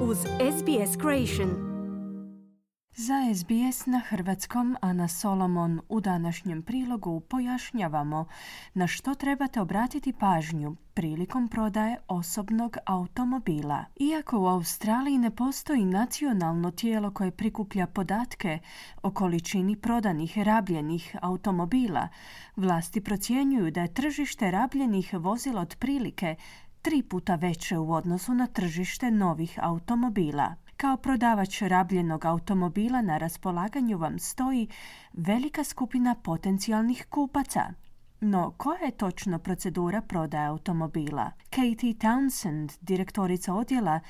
uz SBS Creation. Za SBS na hrvatskom Ana Solomon u današnjem prilogu pojašnjavamo na što trebate obratiti pažnju prilikom prodaje osobnog automobila. Iako u Australiji ne postoji nacionalno tijelo koje prikuplja podatke o količini prodanih rabljenih automobila, vlasti procjenjuju da je tržište rabljenih vozila otprilike tri puta veće u odnosu na tržište novih automobila. Kao prodavač rabljenog automobila na raspolaganju vam stoji velika skupina potencijalnih kupaca. No, koja je točno procedura prodaje automobila? Katie Townsend, direktorica odjela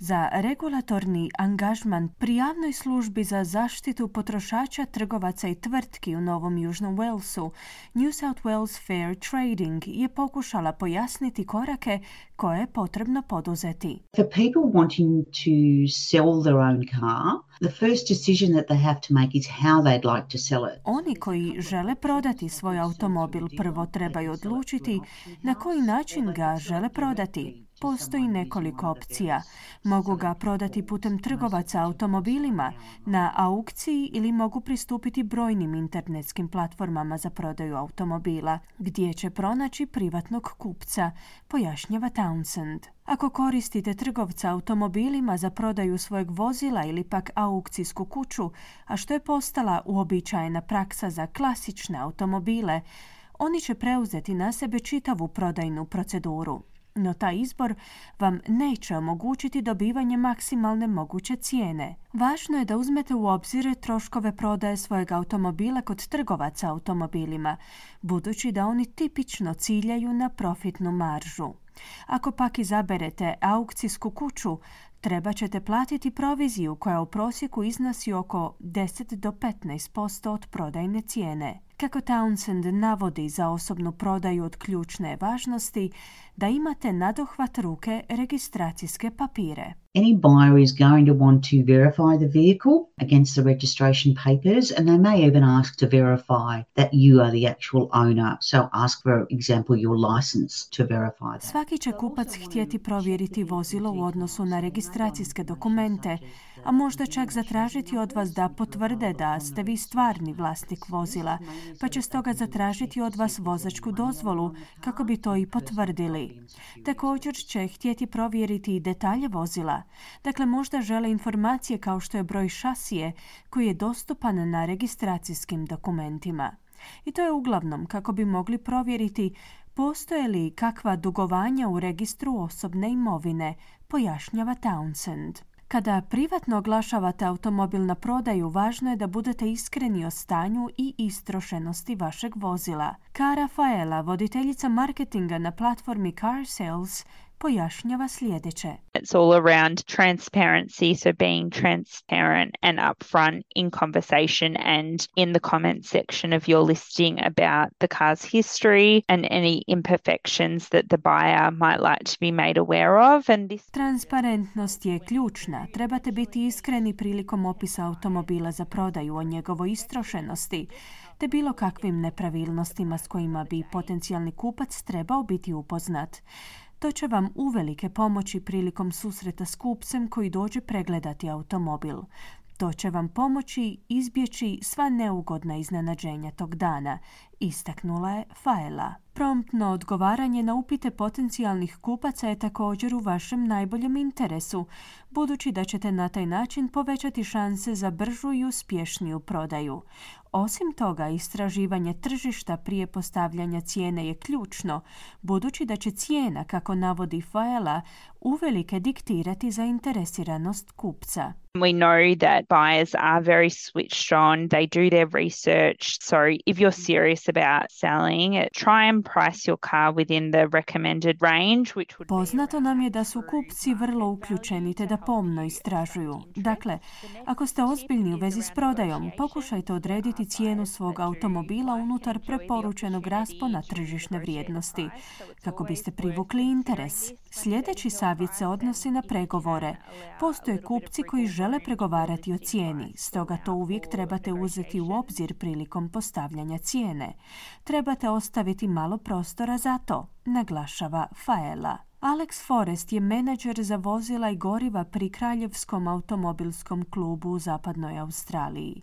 za regulatorni angažman pri javnoj službi za zaštitu potrošača trgovaca i tvrtki u Novom Južnom Walesu, New South Wales Fair Trading je pokušala pojasniti korake koje je potrebno poduzeti. For people wanting to sell their own car, the first decision that they have to make is how they'd like to sell it. Oni koji žele prodati svoj automobil prvo trebaju odlučiti na koji način ga žele prodati. Postoji nekoliko opcija. Mogu ga prodati putem trgovaca automobilima na aukciji ili mogu pristupiti brojnim internetskim platformama za prodaju automobila, gdje će pronaći privatnog kupca, pojašnjava Townsend. Ako koristite trgovca automobilima za prodaju svojeg vozila ili pak aukcijsku kuću, a što je postala uobičajena praksa za klasične automobile, oni će preuzeti na sebe čitavu prodajnu proceduru no taj izbor vam neće omogućiti dobivanje maksimalne moguće cijene. Važno je da uzmete u obzir troškove prodaje svojeg automobila kod trgovaca automobilima, budući da oni tipično ciljaju na profitnu maržu. Ako pak izaberete aukcijsku kuću, treba ćete platiti proviziju koja u prosjeku iznosi oko 10 do 15% od prodajne cijene. Kako Townsend navodi za osobnu prodaju od ključne važnosti da imate nadohvat ruke registracijske papire. Any buyer is going to want to verify the vehicle against the registration papers and they may even ask to verify that you are the actual owner. So ask for example your license to verify that. Svaki će kupac htjeti provjeriti vozilo u odnosu na registracijske dokumente, a možda čak zatražiti od vas da potvrde da ste vi stvarni vlasnik vozila, pa će stoga zatražiti od vas vozačku dozvolu kako bi to i potvrdili. Također će htjeti provjeriti i detalje vozila. Dakle, možda žele informacije kao što je broj šasije koji je dostupan na registracijskim dokumentima. I to je uglavnom kako bi mogli provjeriti postoje li kakva dugovanja u registru osobne imovine, pojašnjava Townsend. Kada privatno oglašavate automobil na prodaju, važno je da budete iskreni o stanju i istrošenosti vašeg vozila. Kara Faela, voditeljica marketinga na platformi Car Sales, pojašnjava sljedeće. It's all around transparency, so being transparent and upfront in conversation and in the comment section of your listing about the car's history and any imperfections that the buyer might like to be made aware of. And this... Transparentnost je ključna. Trebate biti iskreni prilikom opisa automobila za prodaju o njegovoj istrošenosti te bilo kakvim nepravilnostima s kojima bi potencijalni kupac trebao biti upoznat. To će vam uvelike pomoći prilikom susreta s kupcem koji dođe pregledati automobil. To će vam pomoći izbjeći sva neugodna iznenađenja tog dana, istaknula je Faela. Promptno odgovaranje na upite potencijalnih kupaca je također u vašem najboljem interesu, budući da ćete na taj način povećati šanse za bržu i uspješniju prodaju. Osim toga, istraživanje tržišta prije postavljanja cijene je ključno, budući da će cijena, kako navodi Faela, uvelike diktirati zainteresiranost kupca. We know that buyers are very switched on. They do their research. So if you're serious about selling, try and price your car within the recommended range, which would Poznato nam je da su kupci vrlo uključeni te da pomno istražuju. Dakle, ako ste ozbiljni u vezi s prodajom, pokušajte odrediti cijenu svog automobila unutar preporučenog raspona tržišne vrijednosti, kako biste privukli interes. Sljedeći savjet se odnosi na pregovore. Postoje kupci koji žele pregovarati o cijeni, stoga to uvijek trebate uzeti u obzir prilikom postavljanja cijene. Trebate ostaviti malo prostora za to, naglašava Faela. Alex Forrest je menadžer za vozila i goriva pri Kraljevskom automobilskom klubu u zapadnoj Australiji.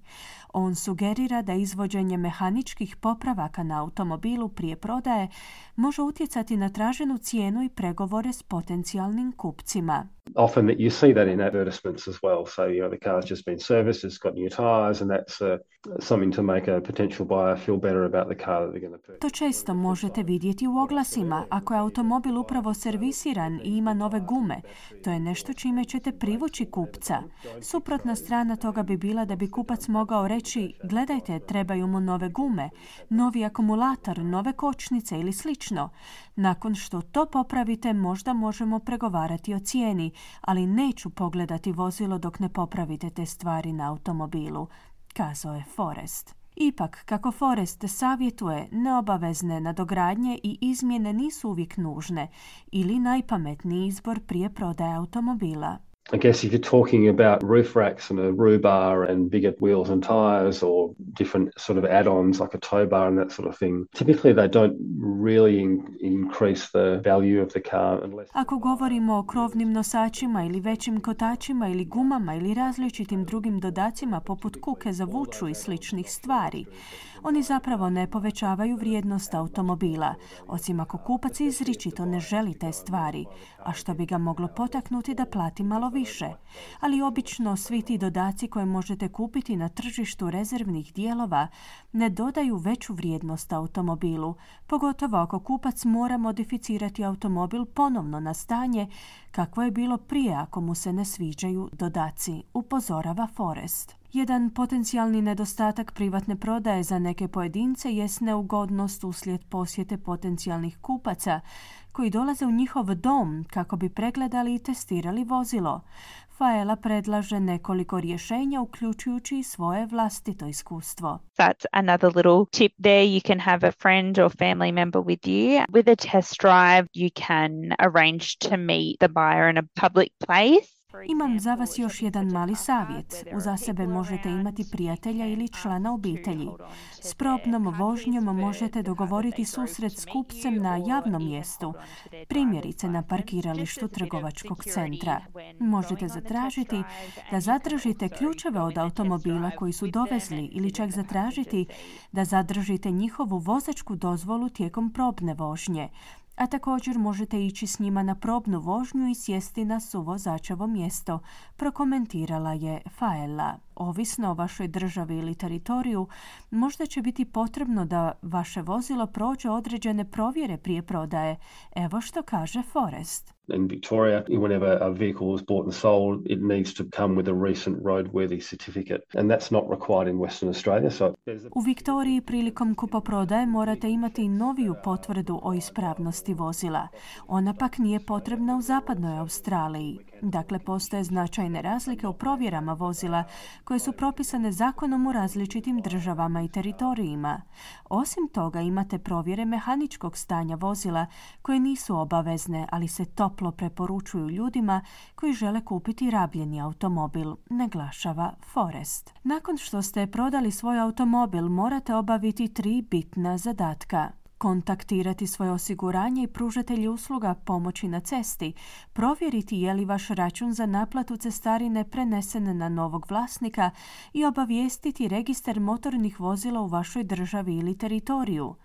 On sugerira da izvođenje mehaničkih popravaka na automobilu prije prodaje može utjecati na traženu cijenu i pregovore s potencijalnim kupcima. Often that you see that in advertisements as well. So, you know, the car's just been serviced, it's got new tyres, and that's uh, something to make a potential buyer feel better about the car that they're going to purchase. To često možete vidjeti u oglasima. Ako je automobil upravo servisiran i ima nove gume, to je nešto čime ćete privući kupca. Suprotna strana toga bi bila da bi kupac mogao reći gledajte, trebaju mu nove gume, novi akumulator, nove kočnice ili slično. Nakon što to popravite, možda možemo pregovarati o cijeni, ali neću pogledati vozilo dok ne popravite te stvari na automobilu, kazao je Forrest. Ipak, kako Forrest savjetuje, neobavezne nadogradnje i izmjene nisu uvijek nužne ili najpametniji izbor prije prodaje automobila. I guess if you're talking about roof racks and a roo bar and bigger wheels and tyres or different sort of add-ons like a tow bar and that sort of thing, typically they don't really in- increase the value of the car unless Ako govorimo o krovnim nosačima ili većim kotačima ili gumama ili različitim drugim dodacima poput kuke za vuču i sličnih stvari, oni zapravo ne povećavaju vrijednost automobila, osim ako kupac izričito ne želi te stvari, a što bi ga moglo potaknuti da plati malo više. Ali obično svi ti dodaci koje možete kupiti na tržištu rezervnih dijelova ne dodaju veću vrijednost automobilu, pogotovo ako kupac mora modificirati automobil ponovno na stanje kakvo je bilo prije ako mu se ne sviđaju dodaci, upozorava Forest. Jedan potencijalni nedostatak privatne prodaje za neke pojedince jest neugodnost uslijed posjete potencijalnih kupaca koji dolaze u njihov dom kako bi pregledali i testirali vozilo. Faela predlaže nekoliko rješenja uključujući i svoje vlastito iskustvo. That's another little tip there. You can have a friend or family member with you. With a test drive, you can arrange to meet the buyer in a public place. Imam za vas još jedan mali savjet. Uza sebe možete imati prijatelja ili člana obitelji. S probnom vožnjom možete dogovoriti susret s kupcem na javnom mjestu, primjerice na parkiralištu trgovačkog centra. Možete zatražiti da zadržite ključeve od automobila koji su dovezli ili čak zatražiti da zadržite njihovu vozačku dozvolu tijekom probne vožnje, a također možete ići s njima na probnu vožnju i sjesti na suvozačevo mjesto, prokomentirala je Faela. Ovisno o vašoj državi ili teritoriju, možda će biti potrebno da vaše vozilo prođe određene provjere prije prodaje. Evo što kaže Forrest. in Victoria, whenever a vehicle is bought and sold, it needs to come with a recent roadworthy certificate, and that's not required in Western Australia. So a U Viktoriji prilikom kupoprodaje morate imati noviju potvrdu o ispravnosti vozila. Ona pak nije potrebna u zapadnoj Australiji. Dakle, postoje značajne razlike u provjerama vozila koje su propisane zakonom u različitim državama i teritorijima. Osim toga imate provjere mehaničkog stanja vozila koje nisu obavezne, ali se toplo preporučuju ljudima koji žele kupiti rabljeni automobil, naglašava Forest. Nakon što ste prodali svoj automobil, morate obaviti tri bitna zadatka kontaktirati svoje osiguranje i pružatelji usluga pomoći na cesti, provjeriti je li vaš račun za naplatu cestarine prenesen na novog vlasnika i obavijestiti registar motornih vozila u vašoj državi ili teritoriju.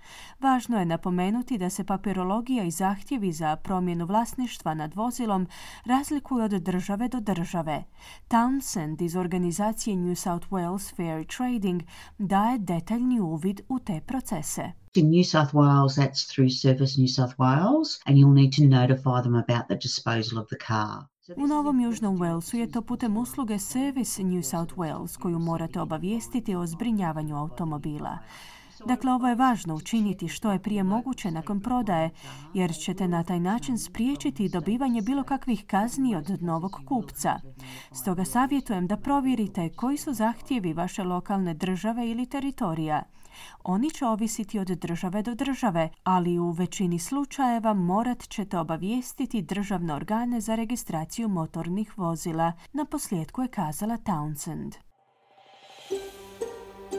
Važno je napomenuti da se papirologija i zahtjevi za promjenu vlasništva nad vozilom razlikuju od države do države. Townsend iz organizacije New South Wales Fair Trading daje detaljni uvid u te procese. In New South Wales, that's through Service New South Wales, and you'll need to notify them about the disposal of the car. U Novom Južnom Walesu je to putem usluge Service New South Wales koju morate obavijestiti o zbrinjavanju automobila. Dakle, ovo je važno učiniti što je prije moguće nakon prodaje, jer ćete na taj način spriječiti dobivanje bilo kakvih kazni od novog kupca. Stoga savjetujem da provjerite koji su zahtjevi vaše lokalne države ili teritorija. Oni će ovisiti od države do države, ali u većini slučajeva morat ćete obavijestiti državne organe za registraciju motornih vozila, na posljedku je kazala Townsend.